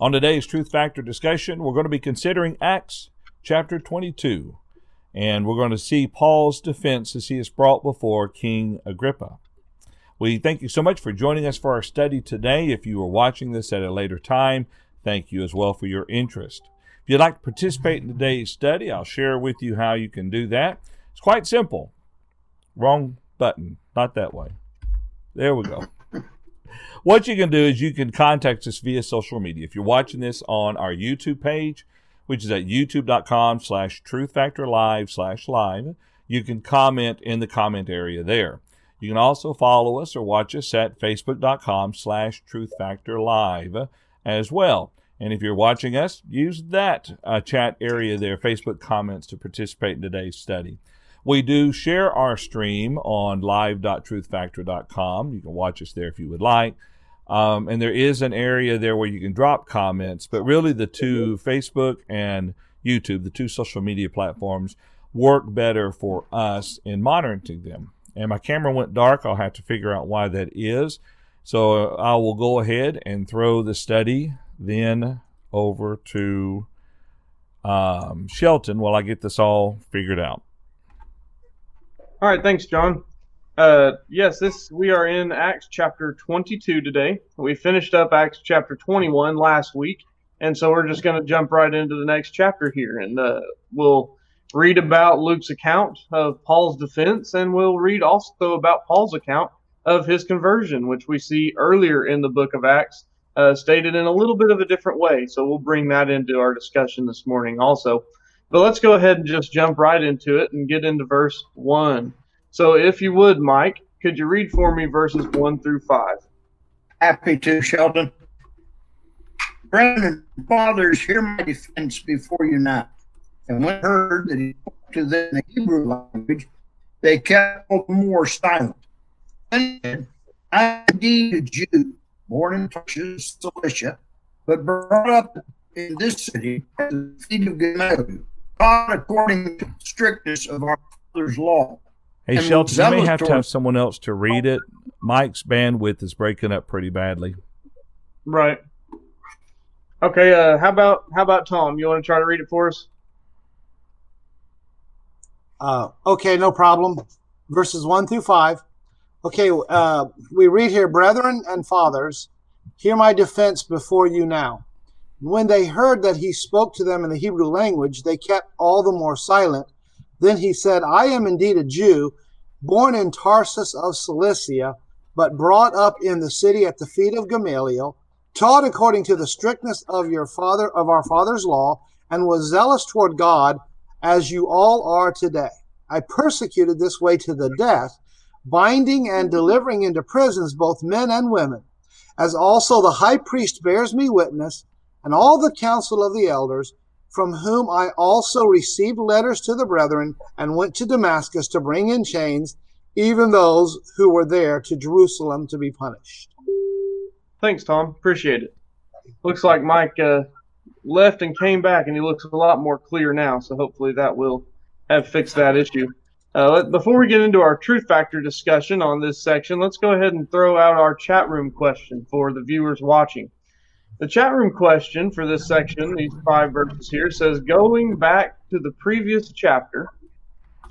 On today's Truth Factor discussion, we're going to be considering Acts chapter 22, and we're going to see Paul's defense as he is brought before King Agrippa. We thank you so much for joining us for our study today. If you are watching this at a later time, thank you as well for your interest. If you'd like to participate in today's study, I'll share with you how you can do that. It's quite simple. Wrong button, not that way. There we go. What you can do is you can contact us via social media. If you're watching this on our YouTube page, which is at youtube.com slash truthfactorlive slash live, you can comment in the comment area there. You can also follow us or watch us at facebook.com slash truthfactorlive as well. And if you're watching us, use that uh, chat area there, Facebook comments, to participate in today's study. We do share our stream on live.truthfactor.com. You can watch us there if you would like. Um, and there is an area there where you can drop comments, but really the two, Facebook and YouTube, the two social media platforms, work better for us in monitoring them. And my camera went dark. I'll have to figure out why that is. So I will go ahead and throw the study then over to um, Shelton while I get this all figured out. All right, thanks, John. Uh, yes, this we are in Acts chapter 22 today. We finished up Acts chapter 21 last week, and so we're just going to jump right into the next chapter here, and uh, we'll read about Luke's account of Paul's defense, and we'll read also about Paul's account of his conversion, which we see earlier in the book of Acts uh, stated in a little bit of a different way. So we'll bring that into our discussion this morning also. But let's go ahead and just jump right into it and get into verse 1. So if you would, Mike, could you read for me verses 1 through 5? Happy to, Sheldon. Brethren, fathers, hear my defense before you now. And when heard that he spoke to them in the Hebrew language, they kept more silent. And I indeed a Jew born in Tarshish, Cilicia, but brought up in this city at the feet of Gamaliel, taught according to the strictness of our father's law. Hey, Shelton, you may have to have someone else to read it. Mike's bandwidth is breaking up pretty badly. Right. Okay. Uh, how about how about Tom? You want to try to read it for us? Uh, okay, no problem. Verses one through five. Okay, uh, we read here, Brethren and fathers, hear my defense before you now. When they heard that he spoke to them in the Hebrew language, they kept all the more silent. Then he said, I am indeed a Jew, born in Tarsus of Cilicia, but brought up in the city at the feet of Gamaliel, taught according to the strictness of your father of our father's law, and was zealous toward God, as you all are today. I persecuted this way to the death binding and delivering into prisons both men and women, as also the high priest bears me witness, and all the council of the elders, from whom I also received letters to the brethren, and went to Damascus to bring in chains even those who were there to Jerusalem to be punished. Thanks, Tom. Appreciate it. Looks like Mike uh, left and came back, and he looks a lot more clear now. So hopefully that will have fixed that issue. Uh, before we get into our truth factor discussion on this section, let's go ahead and throw out our chat room question for the viewers watching. The chat room question for this section, these five verses here, says Going back to the previous chapter,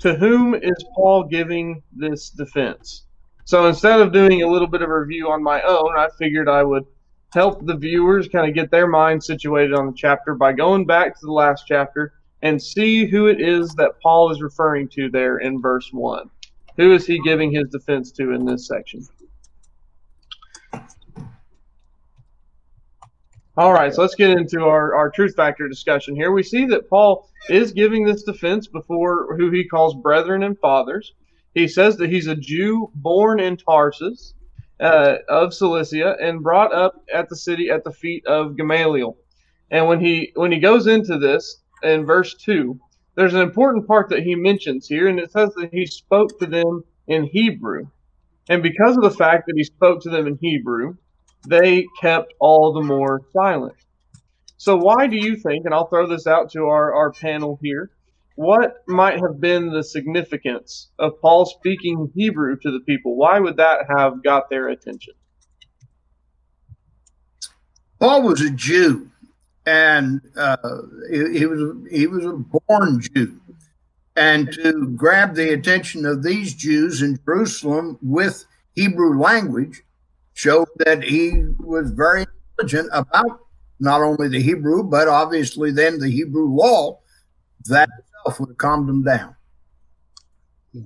to whom is Paul giving this defense? So instead of doing a little bit of review on my own, I figured I would help the viewers kind of get their mind situated on the chapter by going back to the last chapter and see who it is that Paul is referring to there in verse 1. Who is he giving his defense to in this section? All right, so let's get into our, our truth factor discussion here. We see that Paul is giving this defense before who he calls brethren and fathers. He says that he's a Jew born in Tarsus uh, of Cilicia and brought up at the city at the feet of Gamaliel. And when he when he goes into this, in verse 2, there's an important part that he mentions here, and it says that he spoke to them in Hebrew. And because of the fact that he spoke to them in Hebrew, they kept all the more silent. So, why do you think, and I'll throw this out to our, our panel here, what might have been the significance of Paul speaking Hebrew to the people? Why would that have got their attention? Paul was a Jew and uh, he, he was he was a born Jew, and to grab the attention of these Jews in Jerusalem with Hebrew language showed that he was very intelligent about not only the Hebrew but obviously then the Hebrew law. That itself would have calmed him down.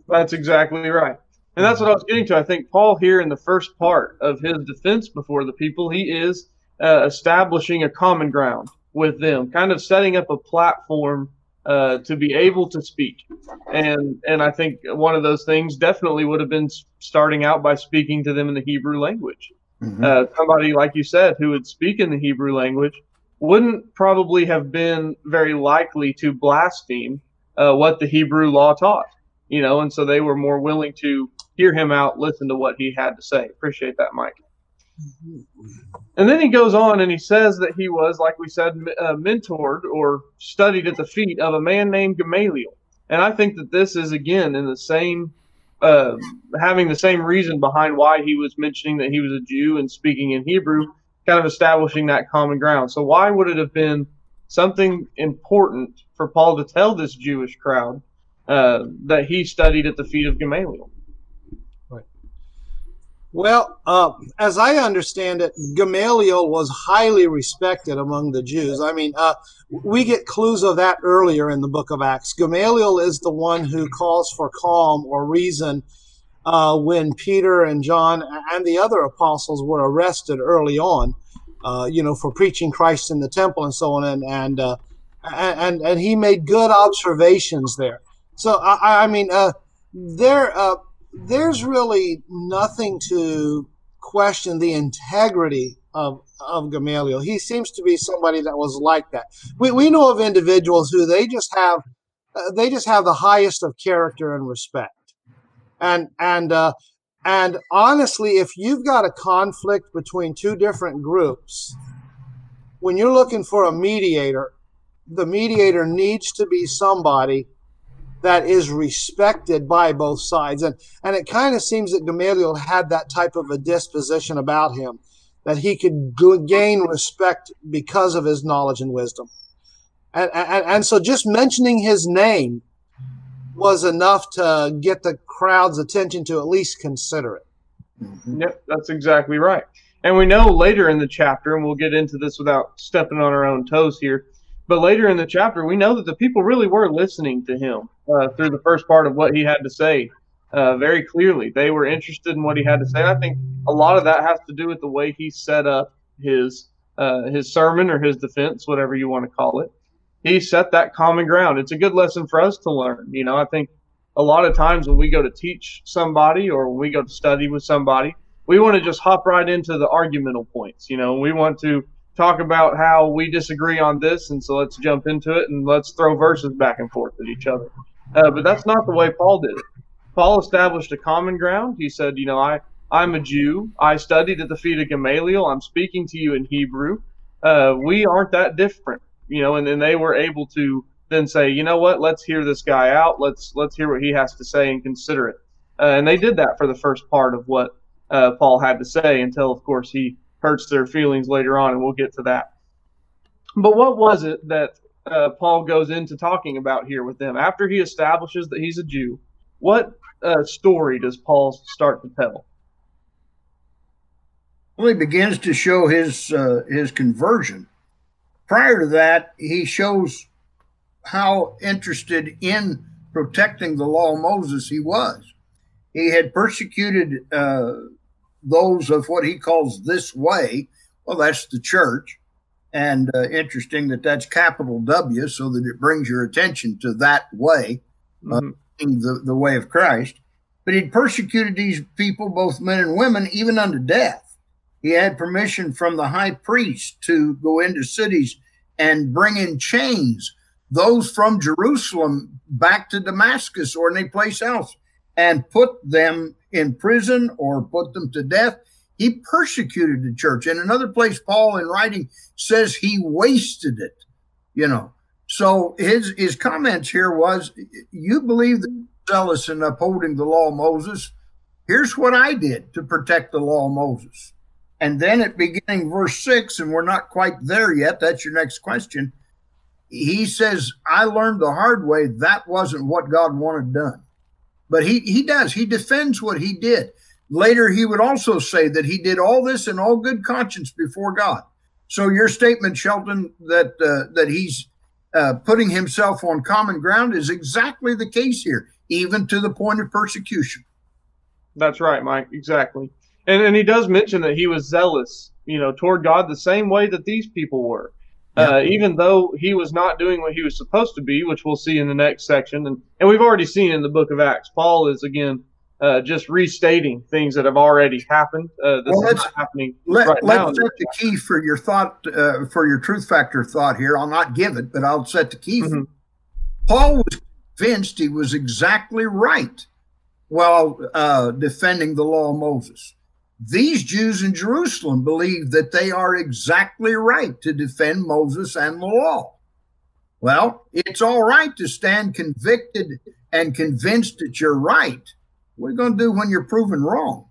That's exactly right. And that's what I was getting to. I think Paul here in the first part of his defense before the people, he is uh, establishing a common ground with them, kind of setting up a platform uh, to be able to speak. And and I think one of those things definitely would have been starting out by speaking to them in the Hebrew language. Mm-hmm. Uh, somebody like you said who would speak in the Hebrew language wouldn't probably have been very likely to blaspheme uh, what the Hebrew law taught. You know, and so they were more willing to hear him out, listen to what he had to say. Appreciate that, Mike. And then he goes on and he says that he was, like we said, uh, mentored or studied at the feet of a man named Gamaliel. And I think that this is, again, in the same, uh, having the same reason behind why he was mentioning that he was a Jew and speaking in Hebrew, kind of establishing that common ground. So, why would it have been something important for Paul to tell this Jewish crowd uh, that he studied at the feet of Gamaliel? Well, uh, as I understand it, Gamaliel was highly respected among the Jews. I mean, uh, we get clues of that earlier in the book of Acts. Gamaliel is the one who calls for calm or reason uh, when Peter and John and the other apostles were arrested early on, uh, you know, for preaching Christ in the temple and so on. And and uh, and, and he made good observations there. So I, I mean, uh, there there's really nothing to question the integrity of of Gamaliel. He seems to be somebody that was like that. We we know of individuals who they just have uh, they just have the highest of character and respect. And and uh, and honestly, if you've got a conflict between two different groups, when you're looking for a mediator, the mediator needs to be somebody that is respected by both sides. And, and it kind of seems that Gamaliel had that type of a disposition about him, that he could gain respect because of his knowledge and wisdom. And, and, and so just mentioning his name was enough to get the crowd's attention to at least consider it. Mm-hmm. Yep, that's exactly right. And we know later in the chapter, and we'll get into this without stepping on our own toes here, but later in the chapter, we know that the people really were listening to him uh, through the first part of what he had to say uh, very clearly. They were interested in what he had to say. And I think a lot of that has to do with the way he set up his uh, his sermon or his defense, whatever you want to call it. He set that common ground. It's a good lesson for us to learn. You know, I think a lot of times when we go to teach somebody or when we go to study with somebody, we want to just hop right into the argumental points. You know, we want to talk about how we disagree on this, and so let's jump into it and let's throw verses back and forth at each other. Uh, but that's not the way Paul did it. Paul established a common ground. He said, you know, I I'm a Jew. I studied at the feet of Gamaliel. I'm speaking to you in Hebrew. Uh, we aren't that different, you know. And then they were able to then say, you know what? Let's hear this guy out. Let's let's hear what he has to say and consider it. Uh, and they did that for the first part of what uh, Paul had to say until, of course, he hurts their feelings later on, and we'll get to that. But what was it that uh, Paul goes into talking about here with them after he establishes that he's a Jew? What uh, story does Paul start to tell? Well, he begins to show his uh, his conversion. Prior to that, he shows how interested in protecting the law of Moses he was. He had persecuted uh, those of what he calls this way. Well, that's the church. And uh, interesting that that's capital W, so that it brings your attention to that way, uh, mm-hmm. the, the way of Christ. But he'd persecuted these people, both men and women, even unto death. He had permission from the high priest to go into cities and bring in chains those from Jerusalem back to Damascus or any place else and put them in prison or put them to death. He persecuted the church. In another place, Paul, in writing, says he wasted it. You know, so his his comments here was, you believe that zealous in upholding the law of Moses. Here's what I did to protect the law of Moses. And then at beginning verse six, and we're not quite there yet. That's your next question. He says, I learned the hard way that wasn't what God wanted done. But he, he does, he defends what he did. Later, he would also say that he did all this in all good conscience before God. So your statement, Shelton, that uh, that he's uh, putting himself on common ground is exactly the case here, even to the point of persecution. That's right, Mike. Exactly. And and he does mention that he was zealous, you know, toward God the same way that these people were. Uh, even though he was not doing what he was supposed to be, which we'll see in the next section, and, and we've already seen in the book of Acts, Paul is again uh, just restating things that have already happened. Uh, this well, is not happening let, right let's now. set the key for your thought, uh, for your truth factor thought here. I'll not give it, but I'll set the key. Mm-hmm. Paul was convinced he was exactly right while uh, defending the law of Moses. These Jews in Jerusalem believe that they are exactly right to defend Moses and the law. Well, it's all right to stand convicted and convinced that you're right. What are you going to do when you're proven wrong?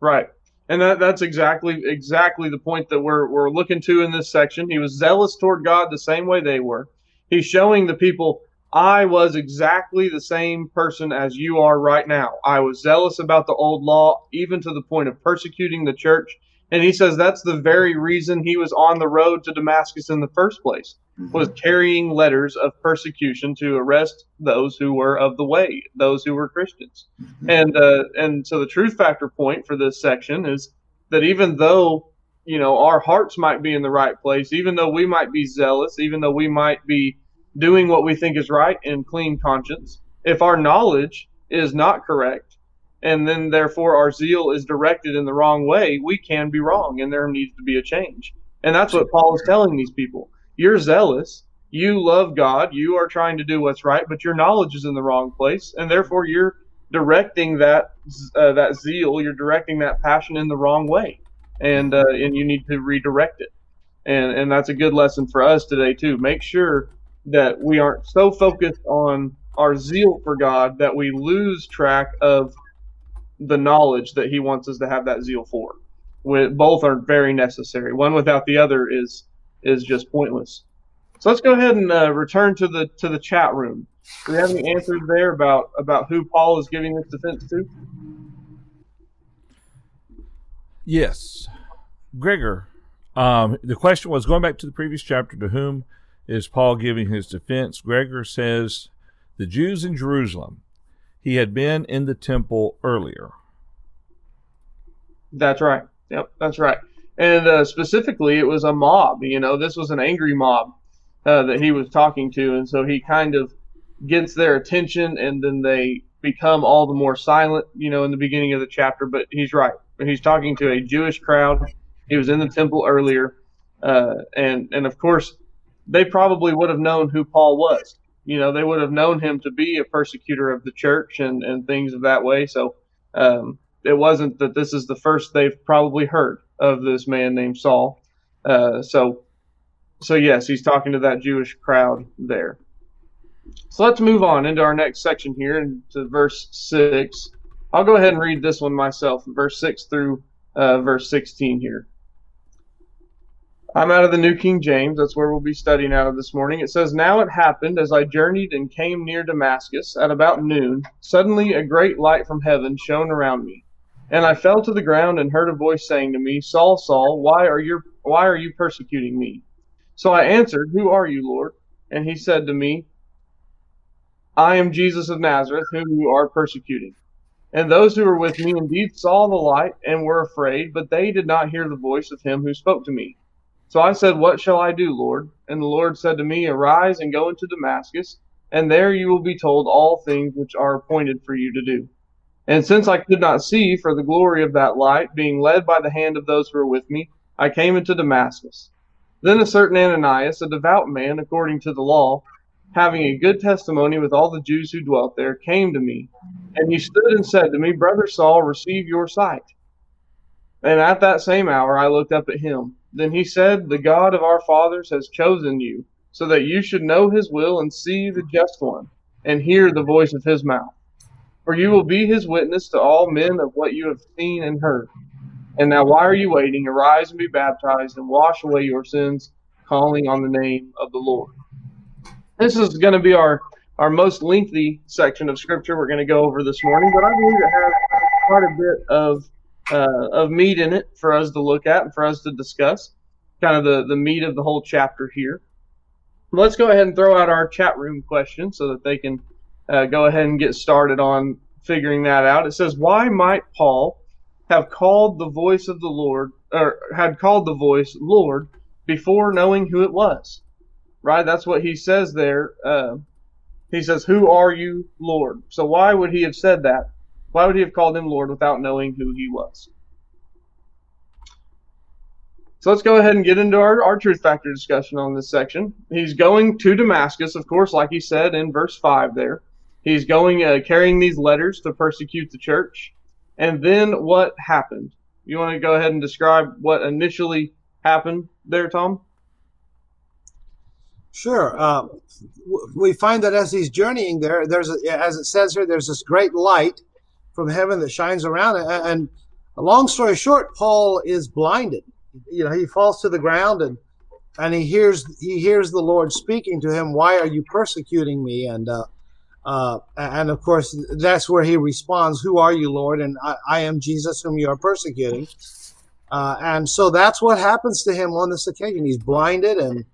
Right. And that, that's exactly exactly the point that we're, we're looking to in this section. He was zealous toward God the same way they were. He's showing the people I was exactly the same person as you are right now. I was zealous about the old law, even to the point of persecuting the church. And he says that's the very reason he was on the road to Damascus in the first place, mm-hmm. was carrying letters of persecution to arrest those who were of the way, those who were Christians. Mm-hmm. And uh, and so the truth factor point for this section is that even though you know our hearts might be in the right place, even though we might be zealous, even though we might be doing what we think is right in clean conscience, if our knowledge is not correct, and then therefore our zeal is directed in the wrong way, we can be wrong and there needs to be a change. And that's what Paul is telling these people. You're zealous, you love God, you are trying to do what's right, but your knowledge is in the wrong place, and therefore you're directing that uh, that zeal, you're directing that passion in the wrong way, and uh, and you need to redirect it. And and that's a good lesson for us today too. Make sure that we aren't so focused on our zeal for God that we lose track of the knowledge that He wants us to have that zeal for. Both are very necessary. One without the other is is just pointless. So let's go ahead and uh, return to the to the chat room. Do we have any answers there about about who Paul is giving this defense to? Yes, Gregor. Um, the question was going back to the previous chapter. To whom is Paul giving his defense. Gregor says the Jews in Jerusalem. He had been in the temple earlier. That's right. Yep, that's right. And uh, specifically, it was a mob. You know, this was an angry mob uh, that he was talking to, and so he kind of gets their attention, and then they become all the more silent. You know, in the beginning of the chapter. But he's right. He's talking to a Jewish crowd. He was in the temple earlier, uh, and and of course, they probably would have known who Paul was. You know, they would have known him to be a persecutor of the church and, and things of that way. So um, it wasn't that this is the first they've probably heard of this man named Saul. Uh, so, so yes, he's talking to that Jewish crowd there. So let's move on into our next section here, into verse six. I'll go ahead and read this one myself, verse six through uh, verse sixteen here. I'm out of the New King James. That's where we'll be studying out of this morning. It says, Now it happened as I journeyed and came near Damascus at about noon, suddenly a great light from heaven shone around me. And I fell to the ground and heard a voice saying to me, Saul, Saul, why are you why are you persecuting me? So I answered, Who are you, Lord? And he said to me, I am Jesus of Nazareth, whom you are persecuting. And those who were with me indeed saw the light and were afraid, but they did not hear the voice of him who spoke to me. So I said, What shall I do, Lord? And the Lord said to me, Arise and go into Damascus, and there you will be told all things which are appointed for you to do. And since I could not see for the glory of that light, being led by the hand of those who were with me, I came into Damascus. Then a certain Ananias, a devout man according to the law, having a good testimony with all the Jews who dwelt there, came to me. And he stood and said to me, Brother Saul, receive your sight. And at that same hour I looked up at him. Then he said, The God of our fathers has chosen you, so that you should know his will and see the just one, and hear the voice of his mouth. For you will be his witness to all men of what you have seen and heard. And now, why are you waiting? Arise and be baptized and wash away your sins, calling on the name of the Lord. This is going to be our, our most lengthy section of Scripture we're going to go over this morning, but I believe it has quite a bit of, uh, of meat in it for us to look at and for us to discuss. Kind of the, the meat of the whole chapter here. Let's go ahead and throw out our chat room question so that they can uh, go ahead and get started on figuring that out. It says, Why might Paul have called the voice of the Lord, or had called the voice Lord before knowing who it was? Right? That's what he says there. Uh, he says, Who are you, Lord? So why would he have said that? Why would he have called him Lord without knowing who he was? So let's go ahead and get into our, our truth factor discussion on this section. He's going to Damascus, of course, like he said in verse 5 there. He's going, uh, carrying these letters to persecute the church. And then what happened? You want to go ahead and describe what initially happened there, Tom? Sure. Uh, we find that as he's journeying there, there's a, as it says here, there's this great light from heaven that shines around it. And a long story short, Paul is blinded. You know, he falls to the ground and and he hears he hears the Lord speaking to him. Why are you persecuting me? And uh, uh, and of course, that's where he responds, Who are you, Lord? And I, I am Jesus, whom you are persecuting. Uh, and so that's what happens to him on this occasion. He's blinded and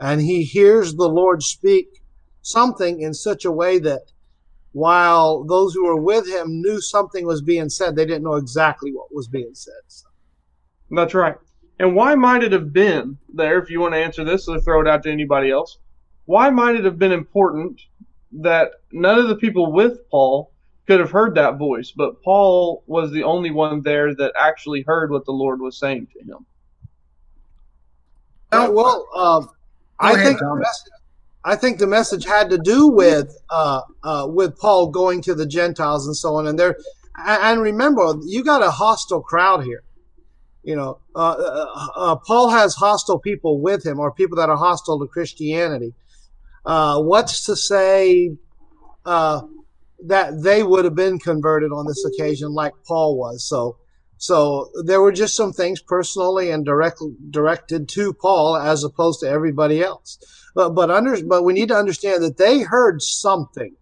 and he hears the Lord speak something in such a way that while those who were with him knew something was being said, they didn't know exactly what was being said. So. That's right. And why might it have been there, if you want to answer this, or throw it out to anybody else? Why might it have been important that none of the people with Paul could have heard that voice, but Paul was the only one there that actually heard what the Lord was saying to him. Uh, well, uh, I ahead, think message, I think the message had to do with uh, uh, with Paul going to the Gentiles and so on. And there, and remember, you got a hostile crowd here. You know, uh, uh, Paul has hostile people with him, or people that are hostile to Christianity. Uh, what's to say uh, that they would have been converted on this occasion like Paul was? So, so there were just some things personally and directly directed to Paul as opposed to everybody else. But but under but we need to understand that they heard something.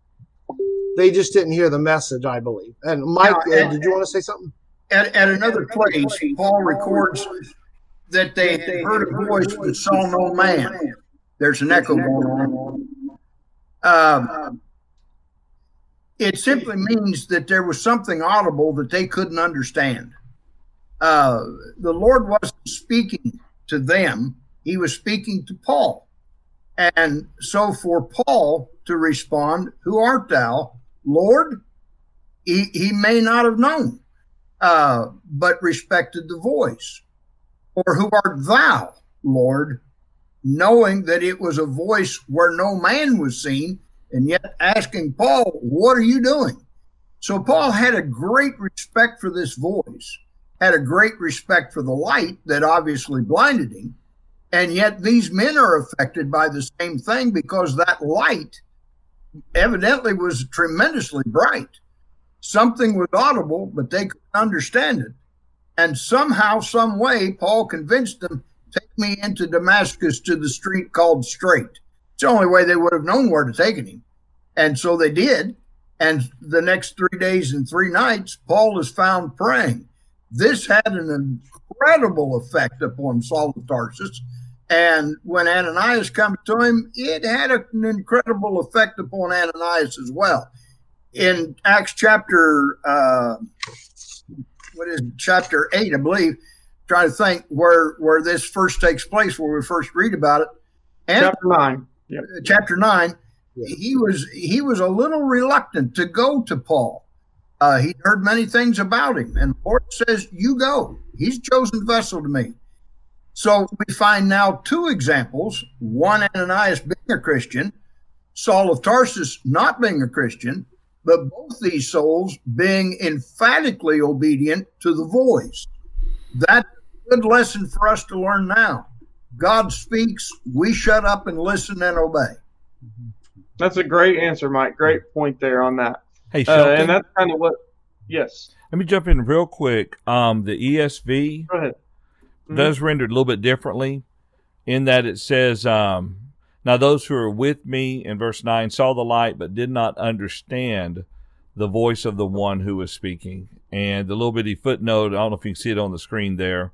They just didn't hear the message, I believe. And Mike, now, uh, did you want to say something? At, at another place, Paul records that they had heard a voice but saw no man. There's an echo going on. Um, it simply means that there was something audible that they couldn't understand. Uh, the Lord wasn't speaking to them, He was speaking to Paul. And so for Paul to respond, Who art thou, Lord? He, he may not have known, uh, but respected the voice. Or who art thou, Lord? knowing that it was a voice where no man was seen, and yet asking Paul, What are you doing? So Paul had a great respect for this voice, had a great respect for the light that obviously blinded him. And yet these men are affected by the same thing because that light evidently was tremendously bright. Something was audible, but they couldn't understand it. And somehow, some way, Paul convinced them take me into Damascus to the street called Straight. It's the only way they would have known where to take him. And so they did. And the next three days and three nights, Paul is found praying. This had an incredible effect upon Saul of Tarsus. And when Ananias comes to him, it had an incredible effect upon Ananias as well. In Acts chapter, uh, what is it, chapter 8, I believe, trying to think where where this first takes place, where we first read about it. And chapter nine. Yep. Chapter nine. He was he was a little reluctant to go to Paul. Uh, he'd heard many things about him, and the Lord says, "You go. He's chosen vessel to me." So we find now two examples: one Ananias being a Christian, Saul of Tarsus not being a Christian, but both these souls being emphatically obedient to the voice. That's a good lesson for us to learn now. God speaks, we shut up and listen and obey. That's a great answer, Mike. Great point there on that. Hey, uh, and that's kind of what. Yes. Let me jump in real quick. Um, the ESV Go ahead. Mhm. does render it a little bit differently in that it says, um, Now those who are with me in verse 9 saw the light but did not understand the voice of the one who was speaking. And the little bitty footnote, I don't know if you can see it on the screen there,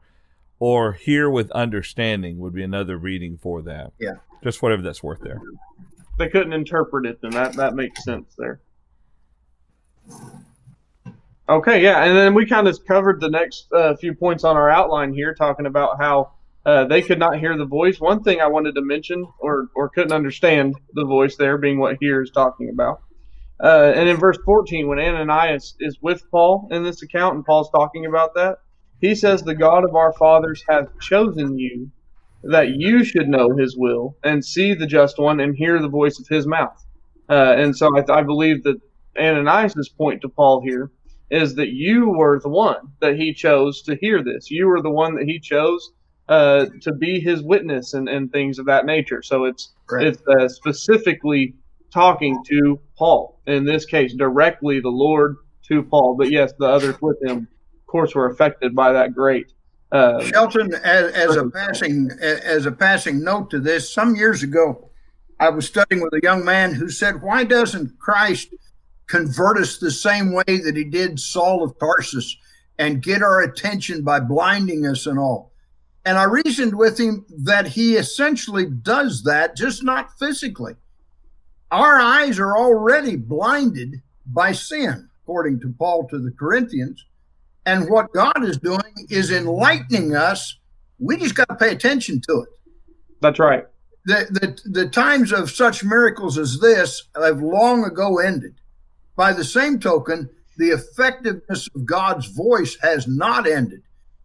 or hear with understanding would be another reading for that. Yeah. Just whatever that's worth there. They couldn't interpret it, and that that makes sense there. Okay, yeah, and then we kind of covered the next uh, few points on our outline here, talking about how uh, they could not hear the voice. One thing I wanted to mention, or or couldn't understand the voice there, being what here is talking about. Uh, and in verse 14, when Ananias is with Paul in this account, and Paul's talking about that, he says, "The God of our fathers has chosen you, that you should know His will and see the just one and hear the voice of His mouth." Uh, and so I, I believe that Ananias's point to Paul here is that you were the one that he chose to hear this. You were the one that he chose uh, to be his witness and, and things of that nature. So it's Correct. it's uh, specifically talking to Paul in this case, directly the Lord to Paul. But yes, the others with him, of course, were affected by that great. Uh, Shelton, as, as a passing as a passing note to this, some years ago, I was studying with a young man who said, "Why doesn't Christ convert us the same way that He did Saul of Tarsus and get our attention by blinding us and all?" And I reasoned with him that He essentially does that, just not physically. Our eyes are already blinded by sin, according to Paul to the Corinthians. And what God is doing is enlightening us. We just got to pay attention to it. that's right. The, the, the times of such miracles as this have long ago ended. By the same token, the effectiveness of God's voice has not ended.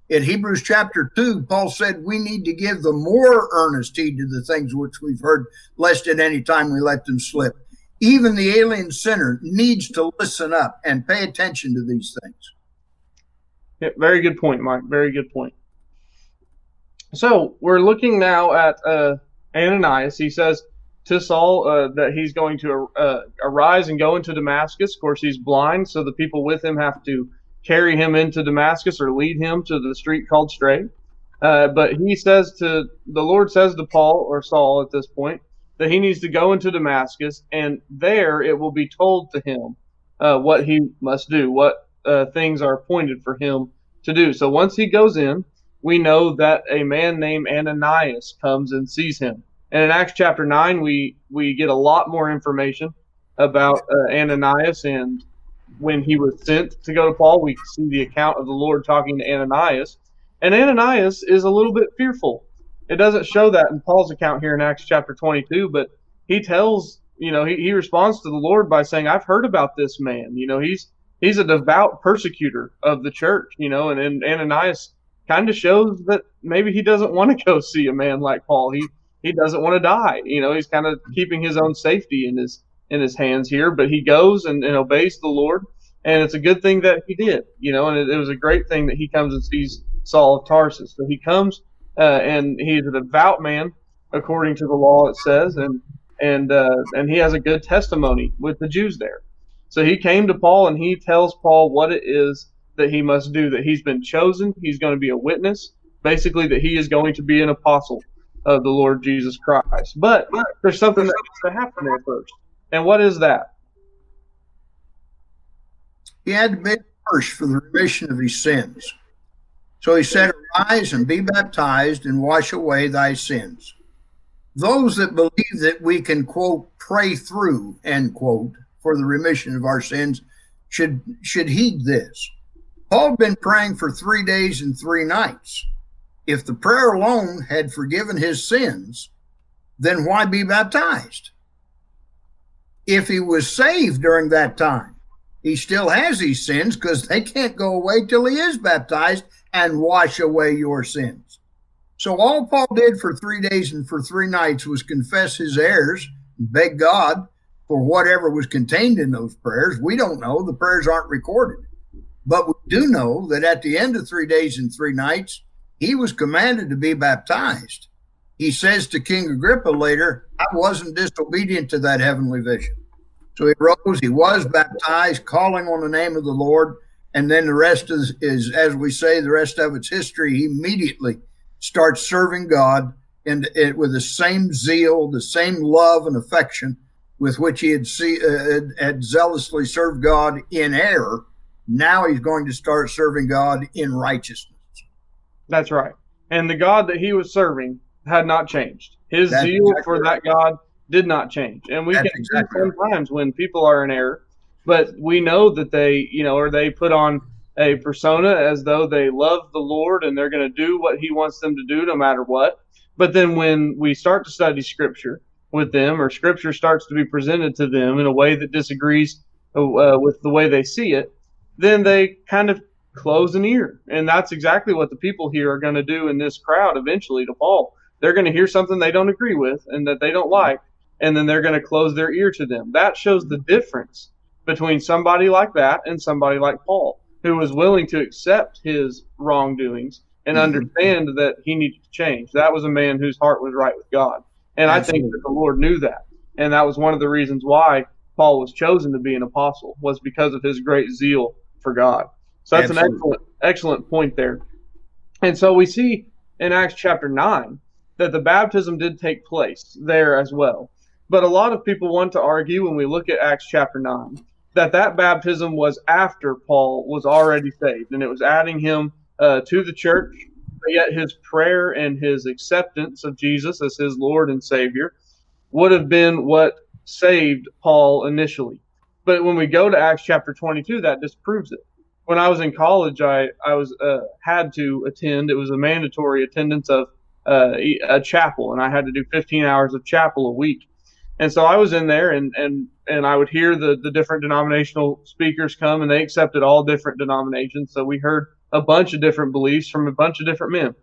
In Hebrews chapter 2, Paul said we need to give the more earnest heed to the things which we've heard, lest at any time we let them slip. Even the alien sinner needs to listen up and pay attention to these things. Yeah, very good point, Mike. Very good point. So we're looking now at uh, Ananias. He says to Saul uh, that he's going to uh, arise and go into Damascus. Of course, he's blind, so the people with him have to carry him into Damascus or lead him to the street called Straight. Uh, but he says to the Lord says to Paul or Saul at this point that he needs to go into Damascus, and there it will be told to him uh, what he must do, what uh, things are appointed for him to do. So once he goes in, we know that a man named Ananias comes and sees him. And in Acts chapter nine, we we get a lot more information about uh, Ananias and when he was sent to go to Paul. We see the account of the Lord talking to Ananias, and Ananias is a little bit fearful. It doesn't show that in Paul's account here in Acts chapter 22, but he tells, you know, he, he responds to the Lord by saying, I've heard about this man. You know, he's he's a devout persecutor of the church, you know, and, and Ananias kind of shows that maybe he doesn't want to go see a man like Paul. He he doesn't want to die. You know, he's kind of keeping his own safety in his in his hands here, but he goes and, and obeys the Lord. And it's a good thing that he did, you know, and it, it was a great thing that he comes and sees Saul of Tarsus. So he comes uh, and he's a devout man according to the law, it says, and and uh, and he has a good testimony with the Jews there. So he came to Paul and he tells Paul what it is that he must do. That he's been chosen. He's going to be a witness. Basically, that he is going to be an apostle of the Lord Jesus Christ. But there's something that has to happen there first. And what is that? He had to be first for the remission of his sins. So he said, Arise and be baptized and wash away thy sins. Those that believe that we can, quote, pray through, end quote, for the remission of our sins should should heed this. Paul had been praying for three days and three nights. If the prayer alone had forgiven his sins, then why be baptized? If he was saved during that time, he still has these sins because they can't go away till he is baptized and wash away your sins. So all Paul did for three days and for three nights was confess his errors, and beg God for whatever was contained in those prayers. We don't know; the prayers aren't recorded, but we do know that at the end of three days and three nights, he was commanded to be baptized. He says to King Agrippa later, "I wasn't disobedient to that heavenly vision." So he rose, he was baptized, calling on the name of the Lord, And then the rest is, is, as we say, the rest of it's history. He immediately starts serving God and it, with the same zeal, the same love and affection with which he had, see, uh, had zealously served God in error. Now he's going to start serving God in righteousness. That's right. And the God that he was serving had not changed. His That's zeal exactly for right. that God did not change. And we That's can exactly see sometimes when people are in error, but we know that they, you know, or they put on a persona as though they love the Lord and they're going to do what he wants them to do no matter what. But then when we start to study scripture with them or scripture starts to be presented to them in a way that disagrees uh, with the way they see it, then they kind of close an ear. And that's exactly what the people here are going to do in this crowd eventually to Paul. They're going to hear something they don't agree with and that they don't like, and then they're going to close their ear to them. That shows the difference between somebody like that and somebody like Paul, who was willing to accept his wrongdoings and mm-hmm. understand that he needed to change. That was a man whose heart was right with God. And Absolutely. I think that the Lord knew that. And that was one of the reasons why Paul was chosen to be an apostle was because of his great zeal for God. So that's Absolutely. an excellent excellent point there. And so we see in Acts chapter 9 that the baptism did take place there as well. But a lot of people want to argue when we look at Acts chapter 9 that that baptism was after Paul was already saved and it was adding him uh, to the church, but yet his prayer and his acceptance of Jesus as his Lord and Savior would have been what saved Paul initially. But when we go to Acts chapter 22, that disproves it. When I was in college, I, I was uh, had to attend. It was a mandatory attendance of uh, a chapel, and I had to do 15 hours of chapel a week. And so I was in there, and and and I would hear the the different denominational speakers come, and they accepted all different denominations. So we heard a bunch of different beliefs from a bunch of different men.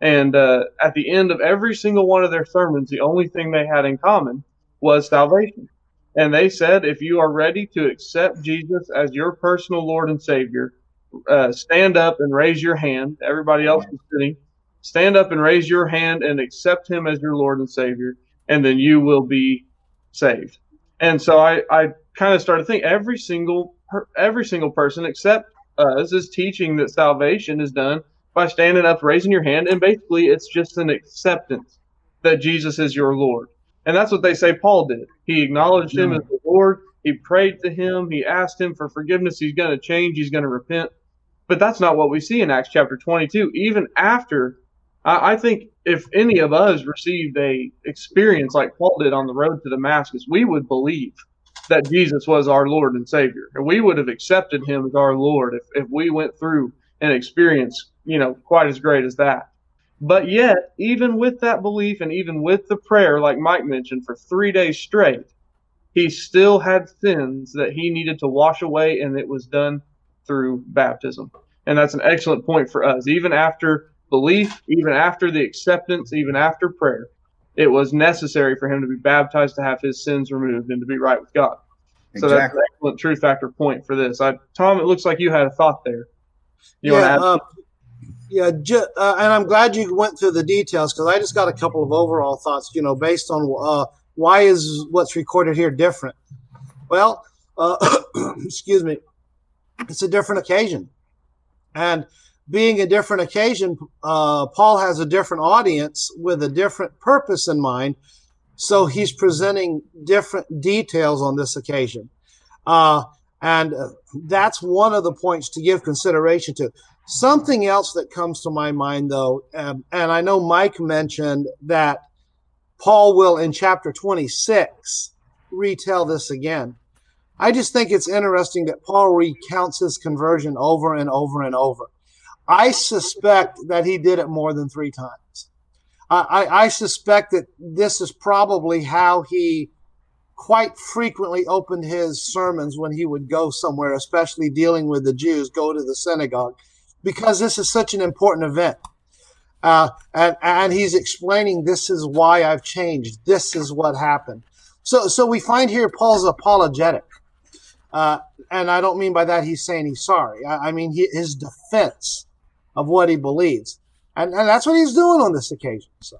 And uh, at the end of every single one of their sermons, the only thing they had in common was salvation. And they said, if you are ready to accept Jesus as your personal Lord and Savior, uh, stand up and raise your hand. Everybody else is sitting. Stand up and raise your hand and accept Him as your Lord and Savior, and then you will be saved. And so I, I kind of started thinking every single every single person except us is teaching that salvation is done by standing up, raising your hand, and basically it's just an acceptance that Jesus is your Lord. And that's what they say Paul did. He acknowledged him as the Lord. He prayed to him. He asked him for forgiveness. He's going to change. He's going to repent. But that's not what we see in Acts chapter 22. Even after, I, I think if any of us received a experience like Paul did on the road to Damascus, we would believe that Jesus was our Lord and Savior. And we would have accepted him as our Lord if, if we went through an experience, you know, quite as great as that. But yet, even with that belief and even with the prayer, like Mike mentioned, for three days straight, he still had sins that he needed to wash away, and it was done through baptism. And that's an excellent point for us. Even after belief, even after the acceptance, even after prayer, it was necessary for him to be baptized to have his sins removed and to be right with God. So that's an excellent truth factor point for this. I, Tom, it looks like you had a thought there. You yeah, um, yeah, ju- uh, and I'm glad you went through the details because I just got a couple of overall thoughts. You know, based on uh, why is what's recorded here different? Well, uh, excuse me, it's a different occasion, and being a different occasion, uh, Paul has a different audience with a different purpose in mind. So he's presenting different details on this occasion. Uh, and uh, that's one of the points to give consideration to. Something else that comes to my mind, though, um, and I know Mike mentioned that Paul will in chapter 26 retell this again. I just think it's interesting that Paul recounts his conversion over and over and over. I suspect that he did it more than three times. I, I, suspect that this is probably how he quite frequently opened his sermons when he would go somewhere, especially dealing with the Jews, go to the synagogue, because this is such an important event. Uh, and, and he's explaining this is why I've changed. This is what happened. So, so we find here Paul's apologetic. Uh, and I don't mean by that he's saying he's sorry. I, I mean he, his defense of what he believes. And, and that's what he's doing on this occasion. So.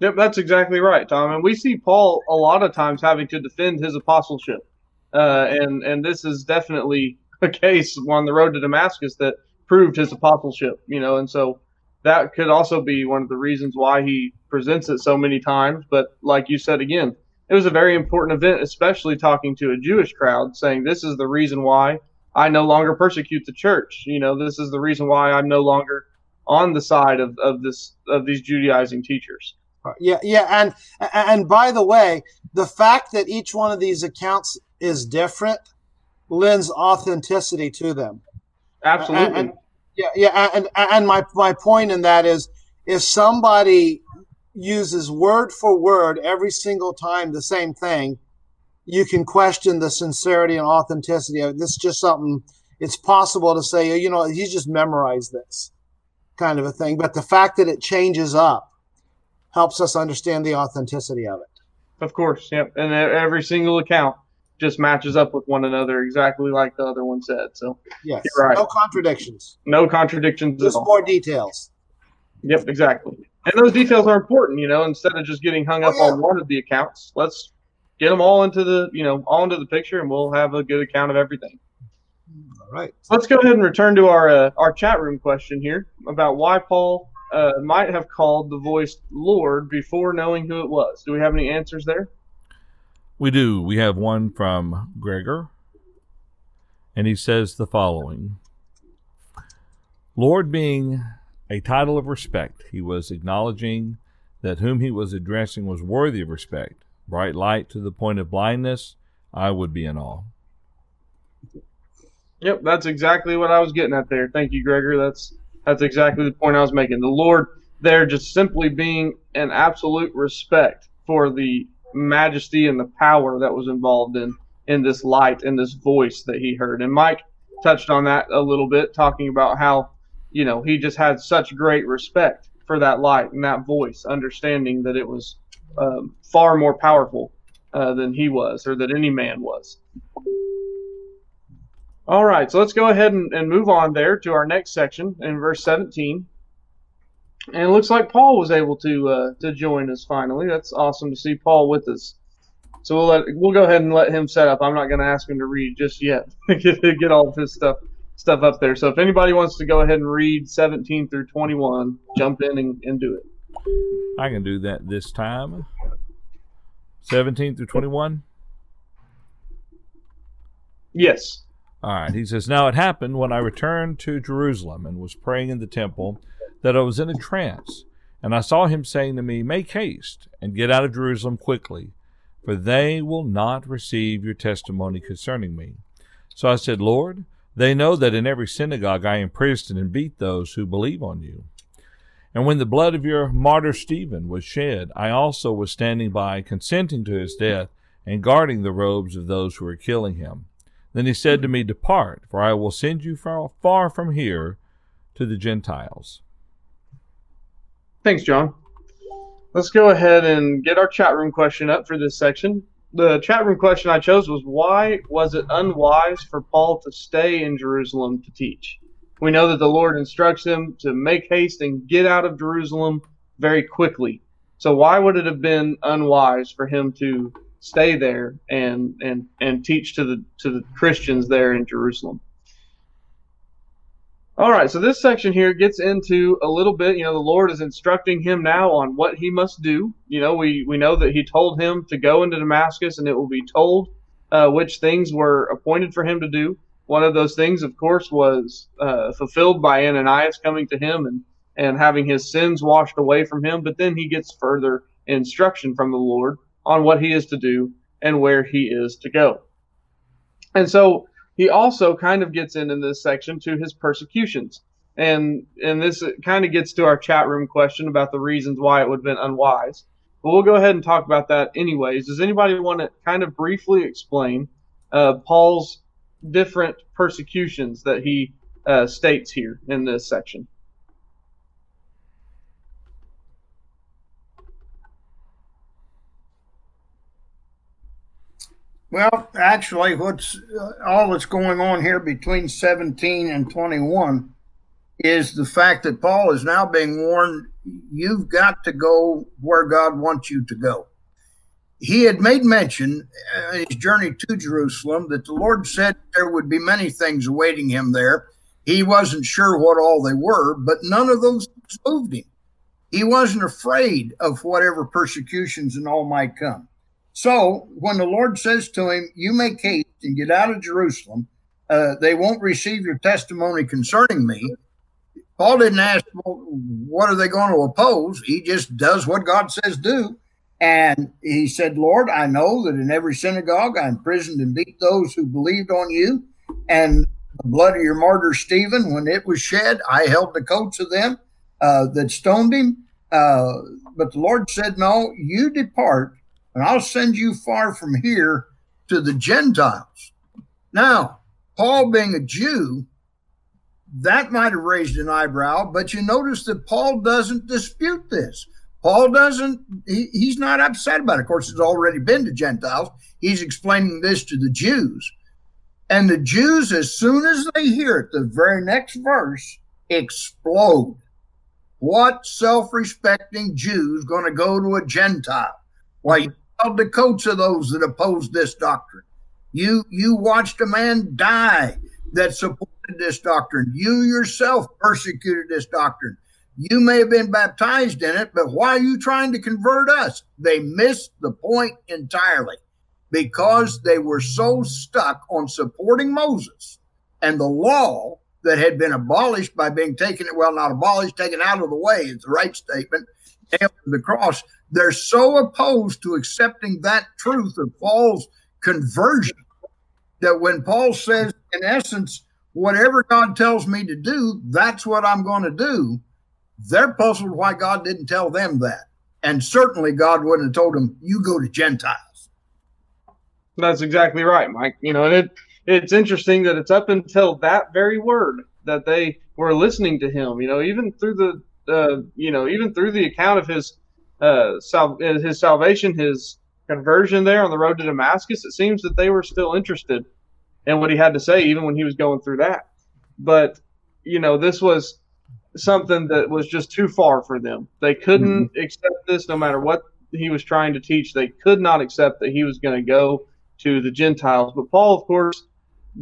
Yep, that's exactly right, Tom. And we see Paul a lot of times having to defend his apostleship. Uh, and, and this is definitely a case on the road to Damascus that proved his apostleship, you know, and so that could also be one of the reasons why he presents it so many times. But like you said again, it was a very important event, especially talking to a Jewish crowd, saying this is the reason why I no longer persecute the church. You know, this is the reason why I'm no longer on the side of, of this of these Judaizing teachers. Yeah, yeah, and and by the way, the fact that each one of these accounts is different lends authenticity to them. Absolutely. And, and, yeah, yeah, and and my my point in that is if somebody uses word for word every single time the same thing, you can question the sincerity and authenticity of it. This is just something. It's possible to say, you know, he just memorized this kind of a thing, but the fact that it changes up helps us understand the authenticity of it. Of course, yep. And every single account just matches up with one another exactly like the other one said. So yes, right. no contradictions. No contradictions just more details. Yep, exactly. And those details are important, you know. Instead of just getting hung up oh, yeah. on one of the accounts, let's get them all into the, you know, all into the picture, and we'll have a good account of everything. All right. So let's go ahead and return to our uh, our chat room question here about why Paul uh, might have called the voice Lord before knowing who it was. Do we have any answers there? We do. We have one from Gregor, and he says the following Lord being a title of respect, he was acknowledging that whom he was addressing was worthy of respect. Bright light to the point of blindness, I would be in awe. Yep, that's exactly what I was getting at there. Thank you, Gregor. That's that's exactly the point I was making. The Lord there just simply being an absolute respect for the majesty and the power that was involved in in this light and this voice that he heard. And Mike touched on that a little bit, talking about how you know he just had such great respect for that light and that voice, understanding that it was um, far more powerful uh, than he was or that any man was. All right, so let's go ahead and, and move on there to our next section in verse 17. And it looks like Paul was able to uh, to join us finally. That's awesome to see Paul with us. So we'll let we'll go ahead and let him set up. I'm not going to ask him to read just yet. get get all of his stuff stuff up there. So if anybody wants to go ahead and read 17 through 21, jump in and, and do it. I can do that this time. 17 through 21. Yes. All right. He says, Now it happened when I returned to Jerusalem and was praying in the temple that I was in a trance, and I saw him saying to me, Make haste and get out of Jerusalem quickly, for they will not receive your testimony concerning me. So I said, Lord, they know that in every synagogue I imprisoned and beat those who believe on you. And when the blood of your martyr Stephen was shed, I also was standing by, consenting to his death, and guarding the robes of those who were killing him. Then he said to me, Depart, for I will send you far, far from here to the Gentiles. Thanks, John. Let's go ahead and get our chat room question up for this section. The chat room question I chose was why was it unwise for Paul to stay in Jerusalem to teach? We know that the Lord instructs him to make haste and get out of Jerusalem very quickly. So why would it have been unwise for him to stay there and and and teach to the to the Christians there in Jerusalem? All right, so this section here gets into a little bit. You know, the Lord is instructing him now on what he must do. You know, we we know that he told him to go into Damascus, and it will be told uh, which things were appointed for him to do. One of those things, of course, was uh, fulfilled by Ananias coming to him and and having his sins washed away from him. But then he gets further instruction from the Lord on what he is to do and where he is to go. And so he also kind of gets in in this section to his persecutions. And and this kind of gets to our chat room question about the reasons why it would have been unwise. But we'll go ahead and talk about that anyways. Does anybody want to kind of briefly explain uh, Paul's different persecutions that he uh, states here in this section? Well, actually, what's uh, all that's going on here between 17 and 21 is the fact that Paul is now being warned you've got to go where God wants you to go. he had made mention uh, in his journey to Jerusalem that the Lord said there would be many things awaiting him there. He wasn't sure what all they were, but none of those moved him. He wasn't afraid of whatever persecutions and all might come. So when the Lord says to him, You make haste and get out of Jerusalem, uh, they won't receive your testimony concerning me. Paul didn't ask, well, What are they going to oppose? He just does what God says do. And he said, Lord, I know that in every synagogue I imprisoned and beat those who believed on you. And the blood of your martyr Stephen, when it was shed, I held the coats of them uh, that stoned him. Uh, but the Lord said, No, you depart, and I'll send you far from here to the Gentiles. Now, Paul being a Jew, that might have raised an eyebrow, but you notice that Paul doesn't dispute this. Paul doesn't, he, he's not upset about it. Of course, it's already been to Gentiles. He's explaining this to the Jews. And the Jews, as soon as they hear it, the very next verse, explode. What self respecting Jews going to go to a Gentile? Why, the coats of those that opposed this doctrine. You, you watched a man die that supported this doctrine. You yourself persecuted this doctrine. You may have been baptized in it, but why are you trying to convert us? They missed the point entirely because they were so stuck on supporting Moses and the law that had been abolished by being taken, well, not abolished, taken out of the way is the right statement, nailed to the cross. They're so opposed to accepting that truth of Paul's conversion that when Paul says, in essence, whatever God tells me to do, that's what I'm going to do they're puzzled why God didn't tell them that. And certainly God wouldn't have told them, you go to Gentiles. That's exactly right, Mike. You know, and it it's interesting that it's up until that very word that they were listening to him. You know, even through the uh, you know even through the account of his uh, sal- his salvation, his conversion there on the road to Damascus, it seems that they were still interested in what he had to say, even when he was going through that. But you know, this was something that was just too far for them. They couldn't mm-hmm. accept this no matter what he was trying to teach. They could not accept that he was going to go to the Gentiles. But Paul, of course,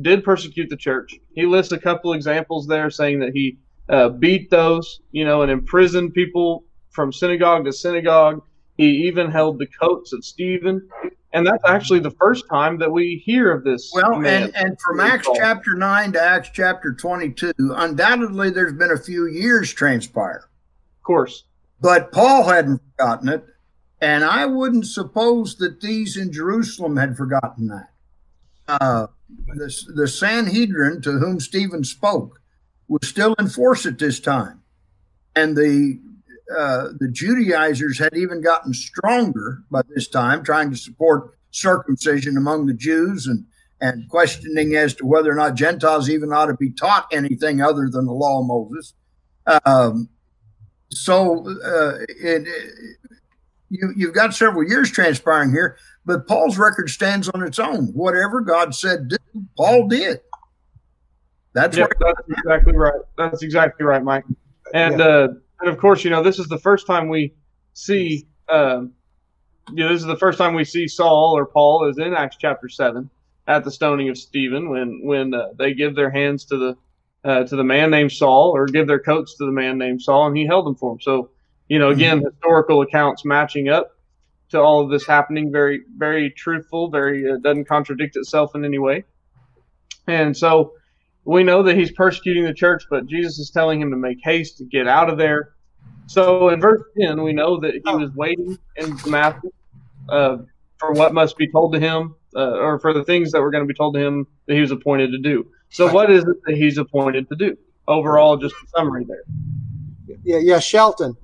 did persecute the church. He lists a couple examples there saying that he uh, beat those, you know, and imprisoned people from synagogue to synagogue. He even held the coats of Stephen and that's actually the first time that we hear of this. Well, and, and from Acts chapter 9 to Acts chapter 22, undoubtedly there's been a few years transpire. Of course. But Paul hadn't forgotten it. And I wouldn't suppose that these in Jerusalem had forgotten that. Uh, the, the Sanhedrin to whom Stephen spoke was still in force at this time. And the uh, the Judaizers had even gotten stronger by this time, trying to support circumcision among the Jews and and questioning as to whether or not Gentiles even ought to be taught anything other than the law of Moses. Um, so uh, it, it, you, you've got several years transpiring here, but Paul's record stands on its own. Whatever God said do, Paul did. That's, that's exactly right. That's exactly right, Mike. And yeah. uh, and of course, you know, this is the first time we see, um, you know, this is the first time we see Saul or Paul is in Acts chapter seven at the stoning of Stephen when when uh, they give their hands to the uh, to the man named Saul or give their coats to the man named Saul and he held them for him. So, you know, again, mm-hmm. historical accounts matching up to all of this happening, very very truthful, very uh, doesn't contradict itself in any way. And so, we know that he's persecuting the church, but Jesus is telling him to make haste to get out of there. So in verse 10, we know that he was waiting in Damascus uh, for what must be told to him, uh, or for the things that were going to be told to him that he was appointed to do. So what is it that he's appointed to do? Overall, just a summary there. Yeah, yeah, Shelton.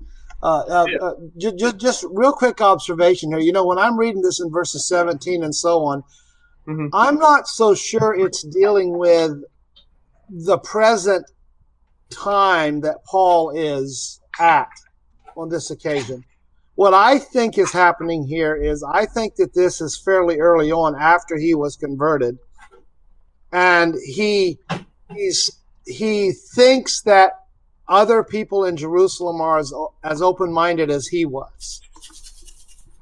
Uh, uh, yeah. uh, just, just real quick observation here. You know, when I'm reading this in verses 17 and so on, mm-hmm. I'm not so sure it's dealing with the present time that Paul is at on this occasion. What I think is happening here is I think that this is fairly early on after he was converted. And he he's he thinks that other people in Jerusalem are as, as open minded as he was.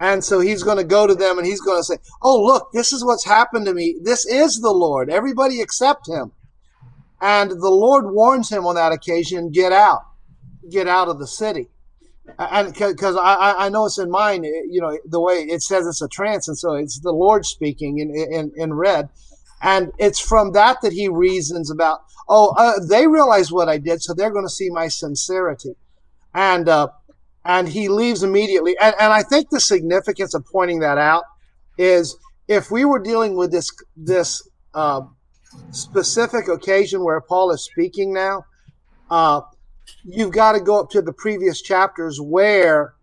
And so he's going to go to them and he's going to say, Oh, look, this is what's happened to me. This is the Lord. Everybody accept him. And the Lord warns him on that occasion get out, get out of the city. And because I, I know it's in mine, you know, the way it says it's a trance. And so it's the Lord speaking in, in, in red. And it's from that that he reasons about, oh, uh, they realize what I did, so they're going to see my sincerity. And, uh, and he leaves immediately. And, and I think the significance of pointing that out is if we were dealing with this, this, uh, specific occasion where Paul is speaking now, uh, you've got to go up to the previous chapters where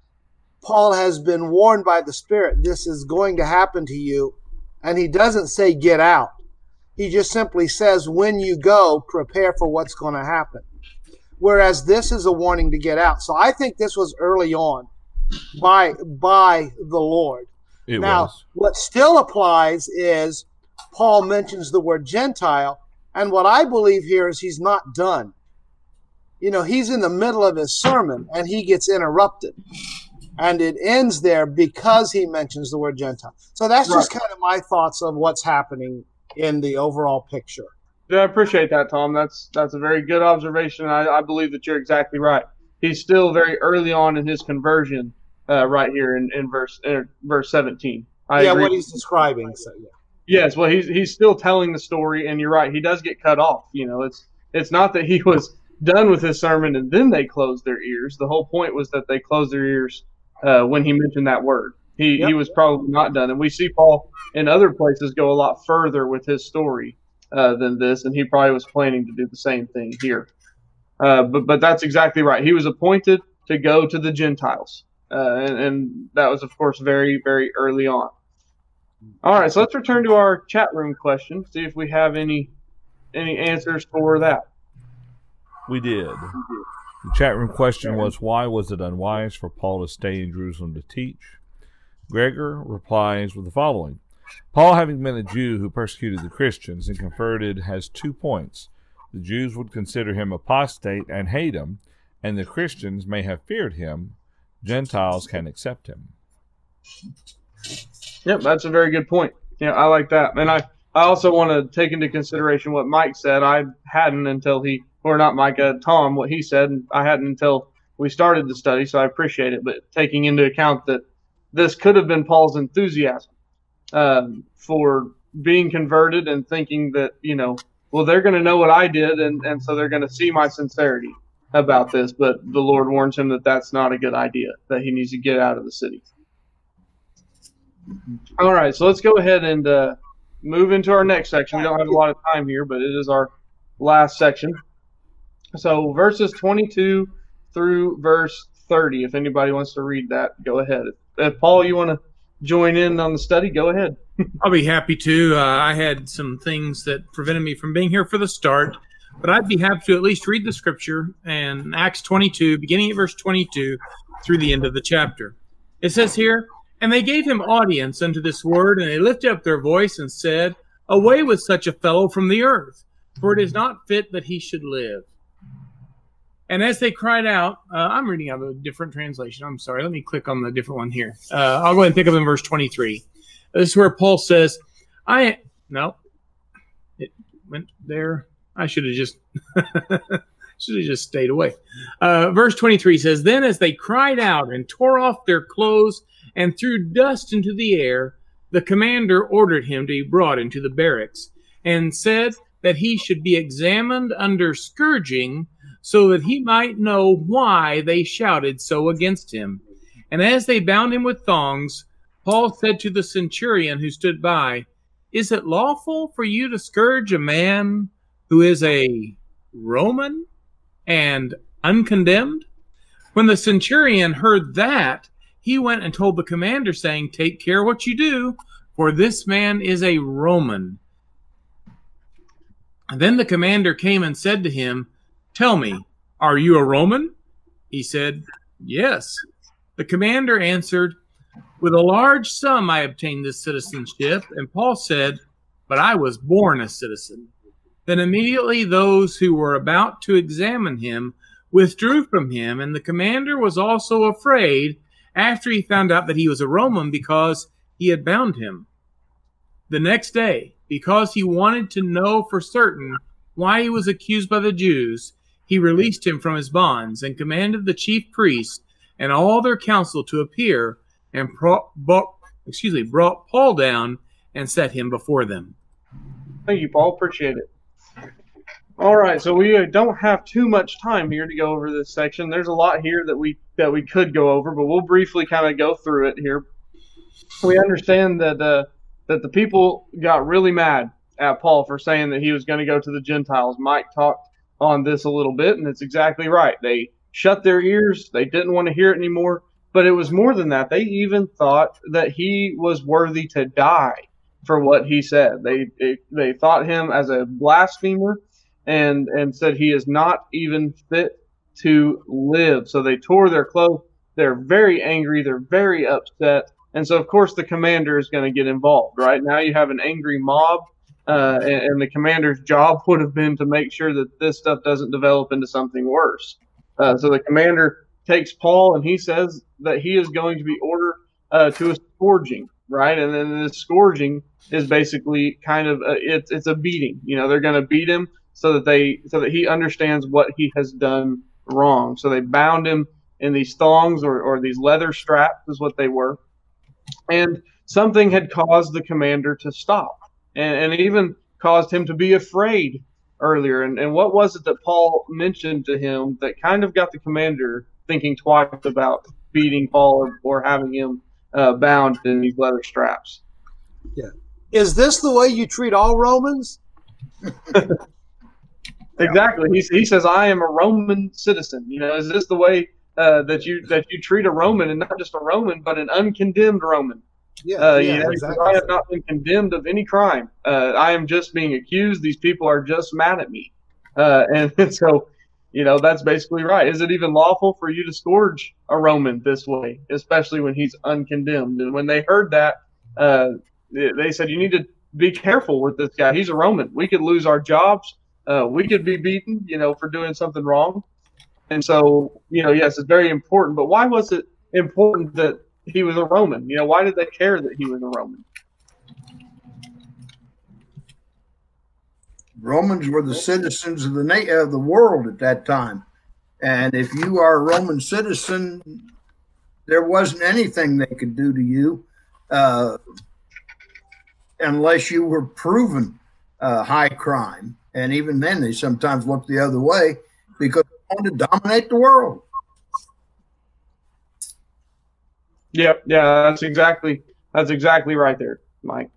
Paul has been warned by the Spirit, this is going to happen to you. And he doesn't say, get out. He just simply says, when you go, prepare for what's going to happen. Whereas this is a warning to get out. So I think this was early on by by the Lord. It now, was. what still applies is Paul mentions the word Gentile, and what I believe here is he's not done. You know, he's in the middle of his sermon and he gets interrupted. And it ends there because he mentions the word Gentile. So that's just kind of my thoughts of what's happening in the overall picture. Yeah, I appreciate that, Tom. That's that's a very good observation. I, I believe that you're exactly right. He's still very early on in his conversion, uh, right here in, in verse in verse 17. I yeah, agree. what he's describing. So yeah. Yes, well, he's he's still telling the story, and you're right. He does get cut off. You know, it's it's not that he was done with his sermon and then they closed their ears. The whole point was that they closed their ears uh, when he mentioned that word. He Yep. he was probably not done, and we see Paul in other places go a lot further with his story uh, than this, and he probably was planning to do the same thing here. Uh, but but that's exactly right. He was appointed to go to the Gentiles, uh, and, and that was of course very very early on. All right, so let's return to our chat room question. See if we have any any answers for that. We did. The chat room question was why was it unwise for Paul to stay in Jerusalem to teach? Gregor replies with the following Paul, having been a Jew who persecuted the Christians and converted, has two points. The Jews would consider him apostate and hate him, and the Christians may have feared him. Gentiles can accept him. Yep, that's a very good point. Yeah, I like that. And I, I also want to take into consideration what Mike said. I hadn't until he, or not Mike, uh, Tom, what he said. I hadn't until we started the study, so I appreciate it. But taking into account that this could have been Paul's enthusiasm um, for being converted and thinking that, you know, well, they're going to know what I did, and, and so they're going to see my sincerity about this. But the Lord warns him that that's not a good idea, that he needs to get out of the city. All right, so let's go ahead and uh, move into our next section. We don't have a lot of time here, but it is our last section. So verses 22 through verse 30. If anybody wants to read that, go ahead. If Paul, you want to join in on the study, go ahead. I'll be happy to. Uh, I had some things that prevented me from being here for the start, but I'd be happy to at least read the scripture and Acts 22, beginning at verse 22 through the end of the chapter. It says here, And they gave him audience unto this word, and they lifted up their voice and said, Away with such a fellow from the earth, for it is not fit that he should live. And as they cried out, uh, I'm reading out of a different translation. I'm sorry. Let me click on the different one here. Uh, I'll go ahead and pick up in verse 23. This is where Paul says, I, no, it went there. I should have just, should have just stayed away. Uh, verse 23 says, Then as they cried out and tore off their clothes and threw dust into the air, the commander ordered him to be brought into the barracks and said that he should be examined under scourging so that he might know why they shouted so against him. And as they bound him with thongs, Paul said to the centurion who stood by, Is it lawful for you to scourge a man who is a Roman and uncondemned? When the centurion heard that, he went and told the commander, saying, Take care what you do, for this man is a Roman. And then the commander came and said to him, Tell me, are you a Roman? He said, Yes. The commander answered, With a large sum I obtained this citizenship. And Paul said, But I was born a citizen. Then immediately those who were about to examine him withdrew from him, and the commander was also afraid after he found out that he was a Roman because he had bound him. The next day, because he wanted to know for certain why he was accused by the Jews, he released him from his bonds and commanded the chief priests and all their council to appear and pro- brought, excuse me, brought Paul down and set him before them. Thank you, Paul. Appreciate it. All right, so we uh, don't have too much time here to go over this section. There's a lot here that we that we could go over, but we'll briefly kind of go through it here. We understand that uh, that the people got really mad at Paul for saying that he was going to go to the Gentiles. Mike talked on this a little bit, and it's exactly right. They shut their ears. They didn't want to hear it anymore. But it was more than that. They even thought that he was worthy to die for what he said. They they, they thought him as a blasphemer and and said he is not even fit to live. So they tore their clothes. They're very angry. They're very upset. And so, of course, the commander is going to get involved. Right now, you have an angry mob, uh, and, and, the commander's job would have been to make sure that this stuff doesn't develop into something worse. Uh, so the commander takes Paul, and he says that he is going to be ordered uh, to a scourging. Right, and then the scourging is basically kind of a, it's it's a beating. You know, they're going to beat him so that they so that he understands what he has done wrong. So they bound him in these thongs or, or these leather straps is what they were. And something had caused the commander to stop and, and even caused him to be afraid earlier. And, and what was it that Paul mentioned to him that kind of got the commander thinking twice about beating Paul or, or having him uh, bound in these leather straps? Yeah. Is this the way you treat all Romans? Exactly. He, he says, "I am a Roman citizen." You know, is this the way uh, that you that you treat a Roman, and not just a Roman, but an uncondemned Roman? Yeah, uh, yeah you know, exactly. I have not been condemned of any crime. Uh, I am just being accused. These people are just mad at me, uh, and so you know that's basically right. Is it even lawful for you to scourge a Roman this way, especially when he's uncondemned? And when they heard that, uh, they said, "You need to be careful with this guy. He's a Roman. We could lose our jobs." Uh, we could be beaten, you know, for doing something wrong. And so, you know, yes, it's very important. But why was it important that he was a Roman? You know, why did they care that he was a Roman? Romans were the citizens of the na- of the world at that time, and if you are a Roman citizen, there wasn't anything they could do to you uh, unless you were proven uh, high crime. And even then, they sometimes look the other way because they want to dominate the world. Yeah, yeah, that's exactly that's exactly right there, Mike.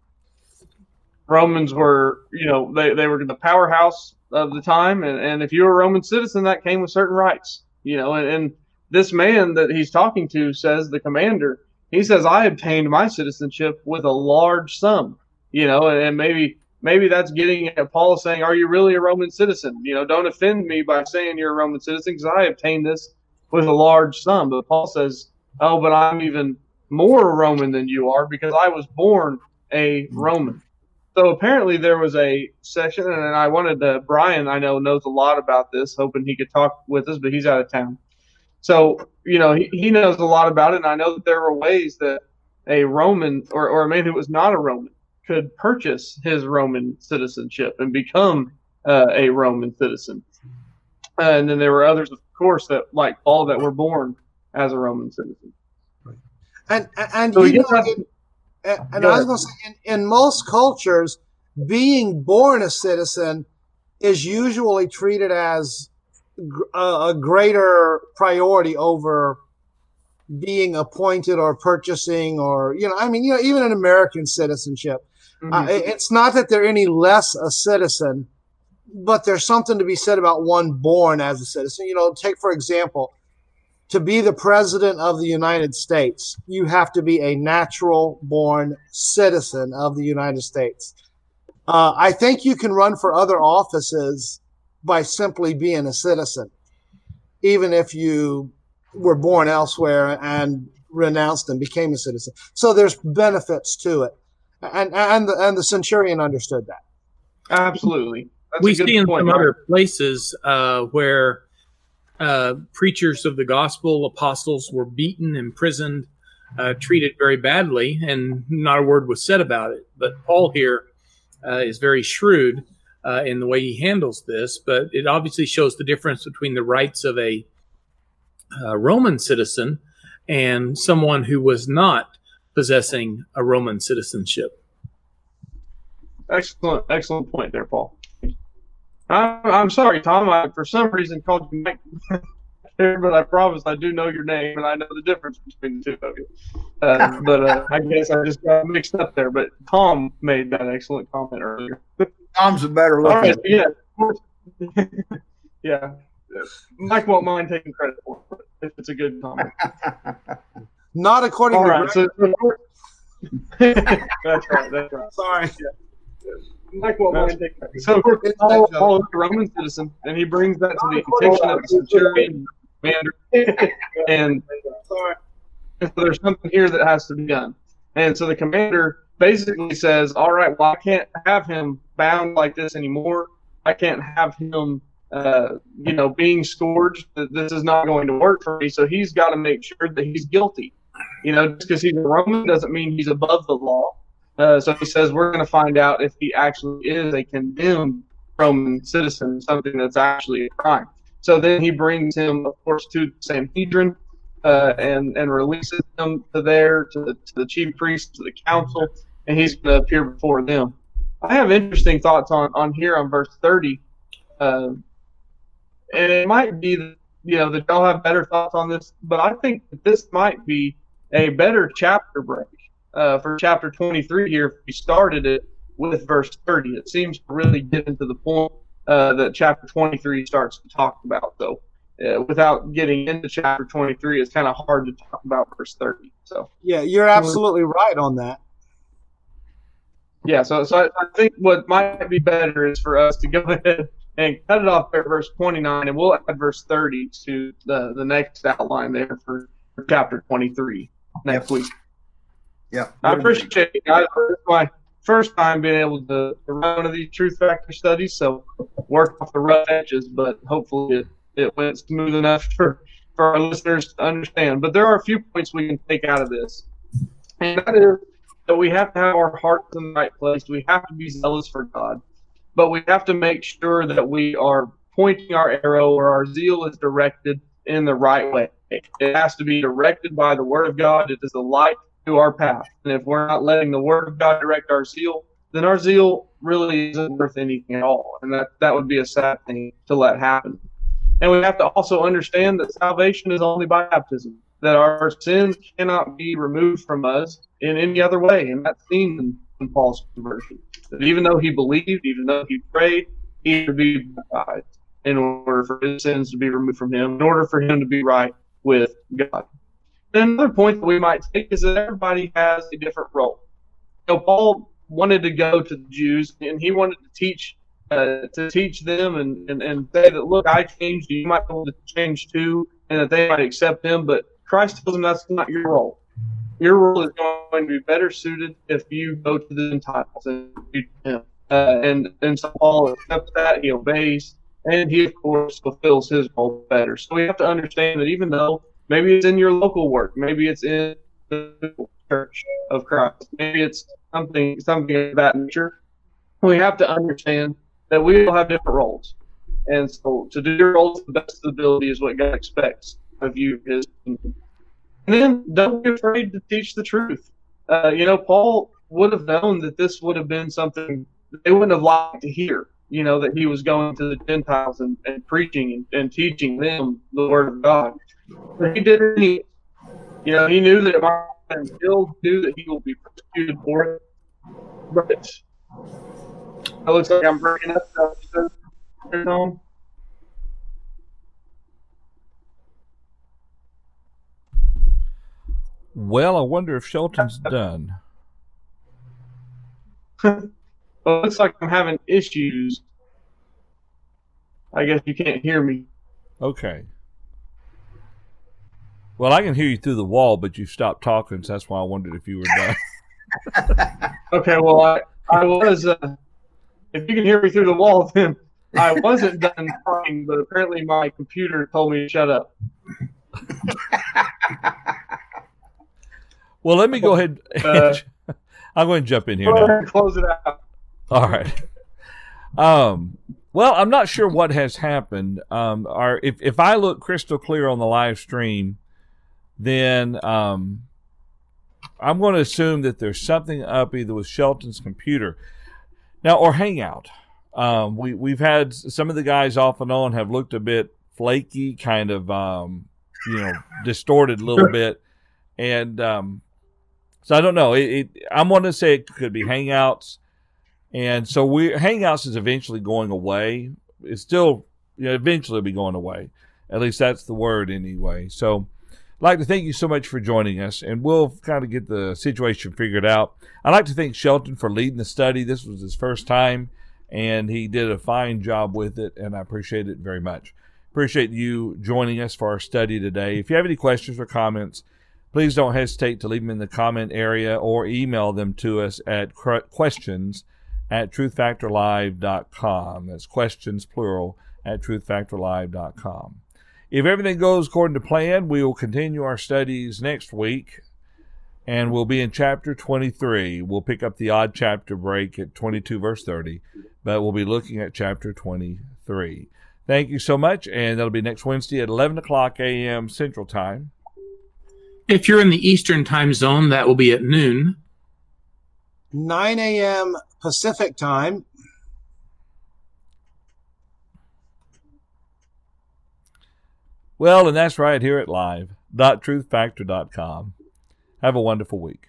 Romans were, you know, they, they were the powerhouse of the time, and, and if you were a Roman citizen, that came with certain rights, you know. And, and this man that he's talking to says the commander, he says, I obtained my citizenship with a large sum, you know, and, and maybe maybe that's getting at Paul saying, Are you really a Roman citizen? You know, don't offend me by saying you're a Roman citizen because I obtained this with a large sum. But Paul says, Oh, but I'm even more Roman than you are because I was born a Roman. So apparently there was a session, and I wanted to, Brian, I know, knows a lot about this, hoping he could talk with us, but he's out of town. So, you know, he, he knows a lot about it, and I know that there were ways that a Roman or, or a man who was not a Roman could purchase his Roman citizenship and become uh, a Roman citizen. Uh, and then there were others, of course, that like Paul that were born as a Roman citizen. And and, so you know, in, and, and I was going to say, in, in most cultures, being born a citizen is usually treated as a, a greater priority over being appointed or purchasing or you know i mean you know even an american citizenship Mm-hmm. Uh, it's not that they're any less a citizen, but there's something to be said about one born as a citizen. You know, take for example, to be the president of the United States, you have to be a natural born citizen of the United States. Uh, I think you can run for other offices by simply being a citizen, even if you were born elsewhere and renounced and became a citizen. So there's benefits to it and and the, and the centurion understood that. Absolutely, That's we see in point, some other places uh, where uh, preachers of the gospel, apostles, were beaten, imprisoned, uh, treated very badly, and not a word was said about it. But Paul here uh, is very shrewd uh, in the way he handles this, but it obviously shows the difference between the rights of a uh, Roman citizen and someone who was not possessing a Roman citizenship. Excellent, excellent point there, Paul. I'm, I'm sorry, Tom. I, for some reason, called you Mike there, but I promise I do know your name and I know the difference between the two of you. Uh, but uh, I guess I just got mixed up there. But Tom made that excellent comment earlier. Tom's a better All right, yeah, yeah. Mike won't mind taking credit for it if it's a good comment. Not according All to right, Greg. so that's right. That's right. Sorry. Mike won't mind taking credit. So Paul, Paul is a Roman citizen, and he brings that to the attention of the centurion commander, and Sorry. so there's something here that has to be done. And so the commander basically says, "All right, well, I can't have him bound like this anymore. I can't have him, uh, you know, being scourged. This is not going to work for me. So he's got to make sure that he's guilty. You know, just because he's a Roman doesn't mean he's above the law. Uh, so he says we're going to find out if he actually is a condemned Roman citizen, something that's actually a crime. So then he brings him, of course, to the Sanhedrin uh, and and releases him to there to the, to the chief priest to the council, and he's going to appear before them. I have interesting thoughts on on here on verse thirty, uh, and it might be that you know that y'all have better thoughts on this, but I think that this might be a better chapter break uh, for chapter twenty three here. If we started it with verse thirty, it seems to really get into the point uh, that chapter twenty three starts to talk about. So uh, without getting into chapter 23, it's kind of hard to talk about verse 30. So, Yeah, you're absolutely right on that. yeah, so, so I, I think what might be better is for us to go ahead and cut it off at verse 29, and we'll add verse 30 to the, the next outline there for, for chapter 23 next Yep. week. Yeah. I appreciate it, guys. My first time being able to, to run one of these truth factor studies, so work off the rough edges, but hopefully it, it went smooth enough for, for our listeners to understand. But there are a few points we can take out of this, and that is that we have to have our hearts in the right place. We have to be zealous for God, but we have to make sure that we are pointing our arrow or our zeal is directed in the right way. It has to be directed by the Word of God. It is a light to our path. And if we're not letting the Word of God direct our zeal, then our zeal really isn't worth anything at all. And that, that would be a sad thing to let happen. And we have to also understand that salvation is only by baptism, that our sins cannot be removed from us in any other way. And that's seen in Paul's conversion. That even though he believed, even though he prayed, he had to be baptized in order for his sins to be removed from him, in order for him to be right with God. And another point that we might take is that everybody has a different role. You know, Paul wanted to go to the Jews and he wanted to teach uh, to teach them and, and, and say that look, I changed, you might be able to change too, and that they might accept him. But Christ tells them that's not your role. Your role is going to be better suited if you go to the Gentiles and him. Uh, and and so Paul accepts that, he obeys, and he of course fulfills his role better. So we have to understand that even though maybe it's in your local work, maybe it's in the church of Christ, maybe it's something something of that nature, we have to understand that we all have different roles. And so to do your roles to the best of ability is what God expects of you. Is and then don't be afraid to teach the truth. Uh, you know, Paul would have known that this would have been something they wouldn't have liked to hear. You know, that he was going to the Gentiles and, and preaching and, and teaching them the word of God. But he did it anyway. You know, he knew that it might and still knew that he will be persecuted for it. But it looks like I'm breaking up. Uh. Well, I wonder if Shelton's done. well, it looks like I'm having issues. I guess you can't hear me. Okay. Well, I can hear you through the wall, but you stopped talking, so that's why I wondered if you were done. Okay, well, I, I was. Uh, if you can hear me through the wall, then I wasn't done talking, but apparently my computer told me to shut up. Well, let me go ahead. Uh, I'm going to jump in here Go now. and close it out. All right. Um, well, I'm not sure what has happened. Um, our, if, if I look crystal clear on the live stream, then um, I'm going to assume that there's something up either with Shelton's computer now or Hangout. Um, we we've had some of the guys off and on have looked a bit flaky, kind of um, you know distorted a little bit, and um, so I don't know. It, it, I'm going to say it could be Hangouts. And so we Hangouts is eventually going away. It's still you know, eventually be going away. At least that's the word anyway. So I'd like to thank you so much for joining us, and we'll kind of get the situation figured out. I'd like to thank Shelton for leading the study. This was his first time, and he did a fine job with it, and I appreciate it very much. Appreciate you joining us for our study today. If you have any questions or comments, please don't hesitate to leave them in the comment area or email them to us at questions at truthfactorlive.com. That's questions plural at truthfactorlive.com. If everything goes according to plan, we will continue our studies next week and we'll be in chapter 23. We'll pick up the odd chapter break at 22, verse 30, but we'll be looking at chapter 23. Thank you so much, and that'll be next Wednesday at 11 o'clock a.m. Central Time. If you're in the Eastern time zone, that will be at noon. 9 a.m. Pacific time. Well, and that's right here at live.truthfactor.com. Have a wonderful week.